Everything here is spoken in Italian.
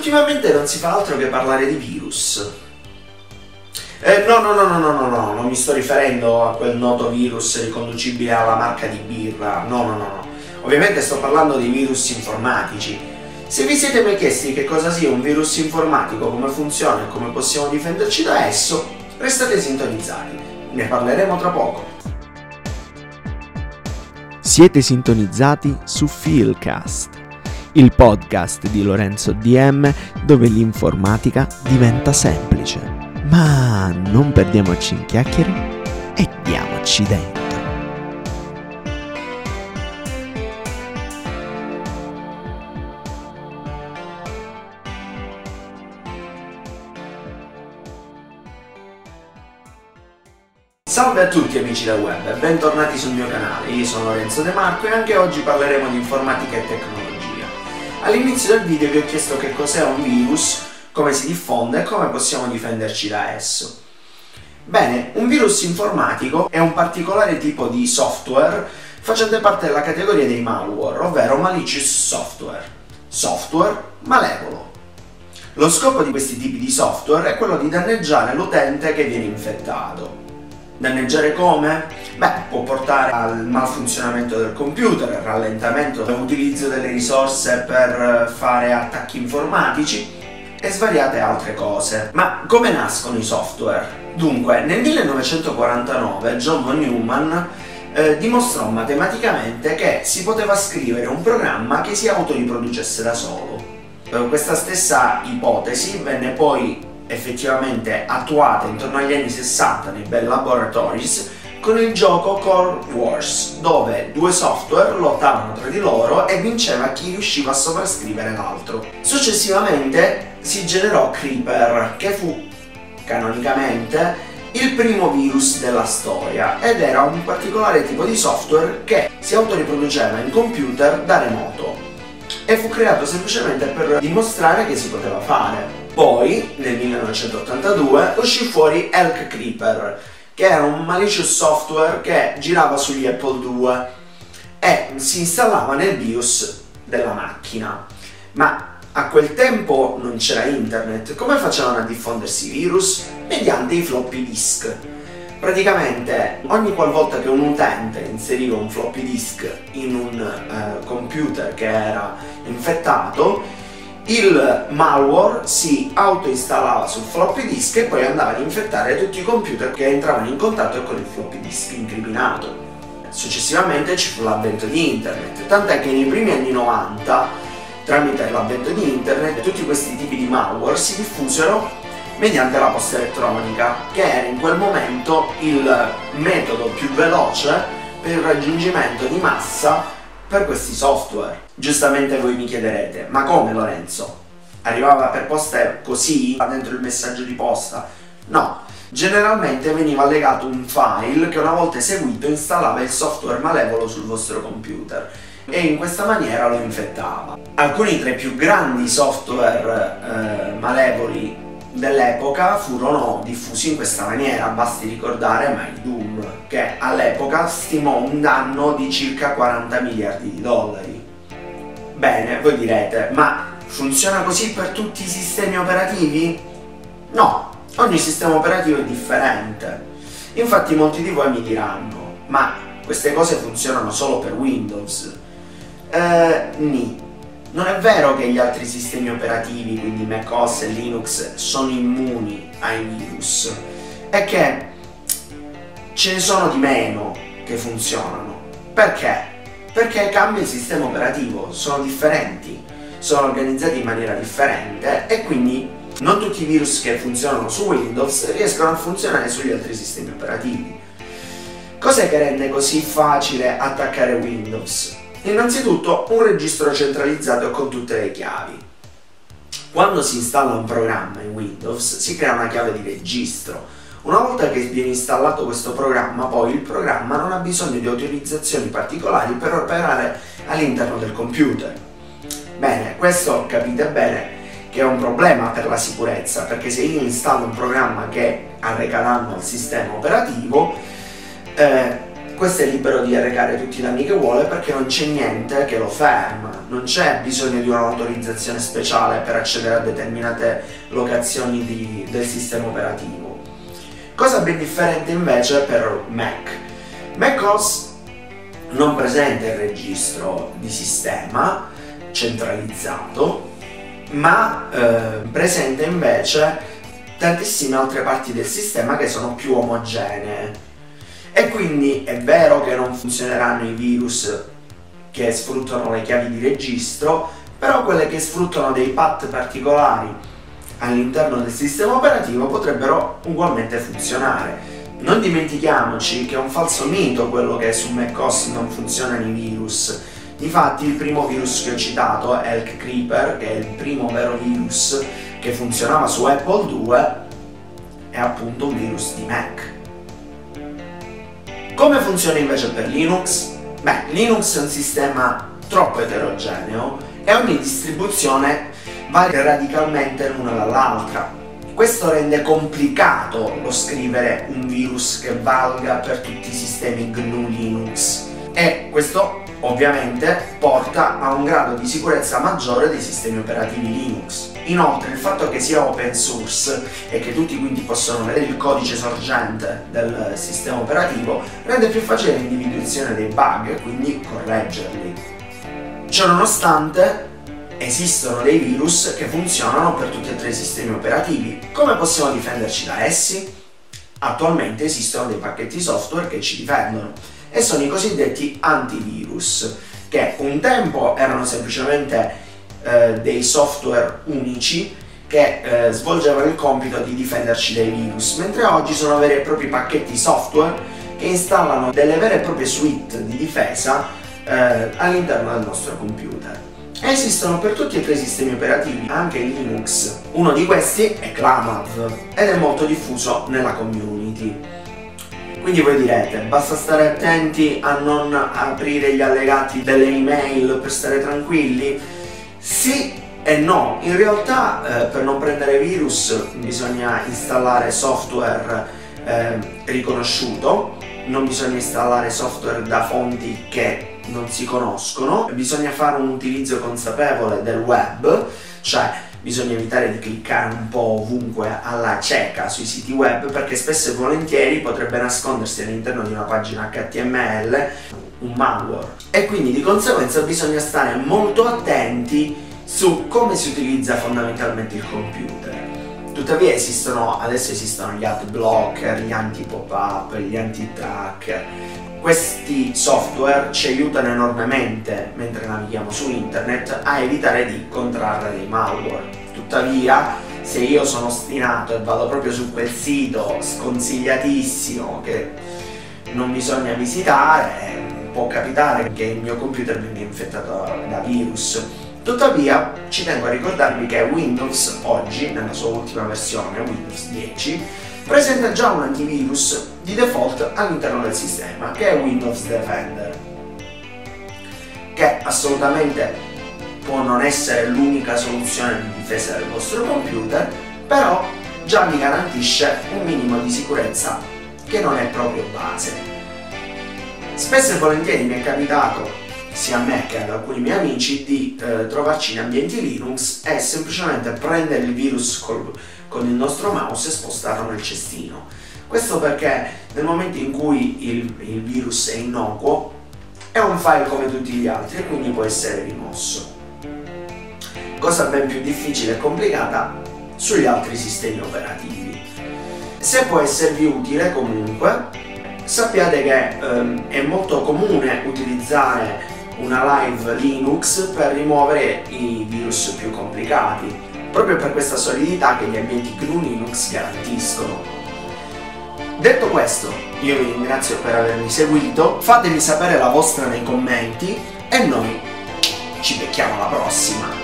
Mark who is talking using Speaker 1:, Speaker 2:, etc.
Speaker 1: ultimamente non si fa altro che parlare di virus. Eh, no, no, no, no, no, no, no, non mi sto riferendo a quel noto virus riconducibile alla marca di birra, no, no, no, no. Ovviamente sto parlando dei virus informatici. Se vi siete mai chiesti che cosa sia un virus informatico, come funziona e come possiamo difenderci da esso, restate sintonizzati, ne parleremo tra poco.
Speaker 2: Siete sintonizzati su Philcast, il podcast di Lorenzo DM dove l'informatica diventa semplice. Ma non perdiamoci in chiacchiere e diamoci dentro.
Speaker 1: Salve a tutti amici del web e bentornati sul mio canale, io sono Lorenzo De Marco e anche oggi parleremo di informatica e tecnologia. All'inizio del video vi ho chiesto che cos'è un virus, come si diffonde e come possiamo difenderci da esso. Bene, un virus informatico è un particolare tipo di software facente parte della categoria dei malware, ovvero malicious software. Software malevolo. Lo scopo di questi tipi di software è quello di danneggiare l'utente che viene infettato. Danneggiare come? Beh, può portare al malfunzionamento del computer, al rallentamento dell'utilizzo delle risorse per fare attacchi informatici e svariate altre cose. Ma come nascono i software? Dunque, nel 1949 John von Neumann eh, dimostrò matematicamente che si poteva scrivere un programma che si autoriproducesse da solo. Eh, questa stessa ipotesi venne poi effettivamente attuata intorno agli anni 60 nei Bell Laboratories con il gioco Core Wars, dove due software lottavano tra di loro e vinceva chi riusciva a sovrascrivere l'altro. Successivamente si generò Creeper, che fu canonicamente il primo virus della storia ed era un particolare tipo di software che si autoriproduceva in computer da remoto e fu creato semplicemente per dimostrare che si poteva fare. Poi, nel 1982, uscì fuori Elk Creeper, che era un malicious software che girava sugli Apple II e si installava nel BIOS della macchina. Ma a quel tempo non c'era internet, come facevano a diffondersi i virus? Mediante i floppy disk. Praticamente ogni qualvolta che un utente inseriva un floppy disk in un eh, computer che era infettato, il malware si autoinstallava sul floppy disk e poi andava ad infettare tutti i computer che entravano in contatto con il floppy disk incriminato. Successivamente ci fu l'avvento di internet, tant'è che nei primi anni 90, tramite l'avvento di internet, tutti questi tipi di malware si diffusero mediante la posta elettronica, che era in quel momento il metodo più veloce per il raggiungimento di massa per questi software. Giustamente voi mi chiederete, ma come Lorenzo? Arrivava per posta così, dentro il messaggio di posta? No, generalmente veniva legato un file che una volta eseguito installava il software malevolo sul vostro computer e in questa maniera lo infettava. Alcuni tra i più grandi software eh, malevoli dell'epoca furono diffusi in questa maniera, basti ricordare My Doom, che all'epoca stimò un danno di circa 40 miliardi di dollari. Bene, voi direte, ma funziona così per tutti i sistemi operativi? No, ogni sistema operativo è differente. Infatti molti di voi mi diranno, ma queste cose funzionano solo per Windows? Eh, ni. Non è vero che gli altri sistemi operativi, quindi macOS e Linux, sono immuni ai virus, è che ce ne sono di meno che funzionano. Perché? Perché cambia il sistema operativo, sono differenti, sono organizzati in maniera differente e quindi non tutti i virus che funzionano su Windows riescono a funzionare sugli altri sistemi operativi. Cos'è che rende così facile attaccare Windows? Innanzitutto un registro centralizzato con tutte le chiavi. Quando si installa un programma in Windows si crea una chiave di registro. Una volta che viene installato questo programma, poi il programma non ha bisogno di autorizzazioni particolari per operare all'interno del computer. Bene, questo capite bene che è un problema per la sicurezza, perché se io installo un programma che arreca danno al sistema operativo, eh, questo è libero di arrecare tutti i danni che vuole perché non c'è niente che lo ferma. non c'è bisogno di un'autorizzazione speciale per accedere a determinate locazioni di, del sistema operativo. Cosa ben differente invece per Mac. macOS non presenta il registro di sistema centralizzato, ma eh, presenta invece tantissime altre parti del sistema che sono più omogenee. E quindi è vero che non funzioneranno i virus che sfruttano le chiavi di registro, però quelle che sfruttano dei path particolari all'interno del sistema operativo potrebbero ugualmente funzionare. Non dimentichiamoci che è un falso mito quello che su macOS non funzionano i virus. Difatti il primo virus che ho citato, Elk Creeper, che è il primo vero virus che funzionava su Apple 2, è appunto un virus di Mac. Come funziona invece per Linux? Beh, Linux è un sistema troppo eterogeneo e ogni distribuzione varia radicalmente l'una dall'altra. Questo rende complicato lo scrivere un virus che valga per tutti i sistemi GNU Linux e questo ovviamente porta a un grado di sicurezza maggiore dei sistemi operativi Linux. Inoltre il fatto che sia open source e che tutti quindi possono vedere il codice sorgente del sistema operativo rende più facile l'individuazione dei bug e quindi correggerli. Ciononostante esistono dei virus che funzionano per tutti e tre i sistemi operativi. Come possiamo difenderci da essi? Attualmente esistono dei pacchetti software che ci difendono e sono i cosiddetti antivirus che un tempo erano semplicemente eh, dei software unici che eh, svolgevano il compito di difenderci dai virus, mentre oggi sono veri e propri pacchetti software che installano delle vere e proprie suite di difesa eh, all'interno del nostro computer. Esistono per tutti e tre i sistemi operativi, anche Linux. Uno di questi è Klamav ed è molto diffuso nella community. Quindi voi direte, basta stare attenti a non aprire gli allegati delle email per stare tranquilli? Sì e no, in realtà eh, per non prendere virus bisogna installare software eh, riconosciuto, non bisogna installare software da fonti che non si conoscono, bisogna fare un utilizzo consapevole del web, cioè bisogna evitare di cliccare un po' ovunque alla cieca sui siti web perché spesso e volentieri potrebbe nascondersi all'interno di una pagina HTML un malware e quindi di conseguenza bisogna stare molto attenti su come si utilizza fondamentalmente il computer. Tuttavia esistono, adesso esistono gli ad blocker, gli anti-pop-up, gli anti-tracker. Questi software ci aiutano enormemente mentre navighiamo su internet a evitare di contrarre dei malware. Tuttavia, se io sono ostinato e vado proprio su quel sito sconsigliatissimo che non bisogna visitare, può capitare che il mio computer venga infettato da virus. Tuttavia ci tengo a ricordarvi che Windows oggi, nella sua ultima versione, Windows 10, presenta già un antivirus di default all'interno del sistema, che è Windows Defender, che assolutamente può non essere l'unica soluzione di difesa del vostro computer, però già vi garantisce un minimo di sicurezza che non è proprio base. Spesso e volentieri mi è capitato, sia a me che ad alcuni miei amici, di eh, trovarci in ambienti Linux e semplicemente prendere il virus col, con il nostro mouse e spostarlo nel cestino. Questo perché nel momento in cui il, il virus è innocuo, è un file come tutti gli altri e quindi può essere rimosso. Cosa ben più difficile e complicata sugli altri sistemi operativi. Se può esservi utile comunque, sappiate che ehm, è molto comune utilizzare una live Linux per rimuovere i virus più complicati, proprio per questa solidità che gli ambienti GNU Linux garantiscono. Detto questo, io vi ringrazio per avermi seguito, fatemi sapere la vostra nei commenti e noi ci becchiamo alla prossima!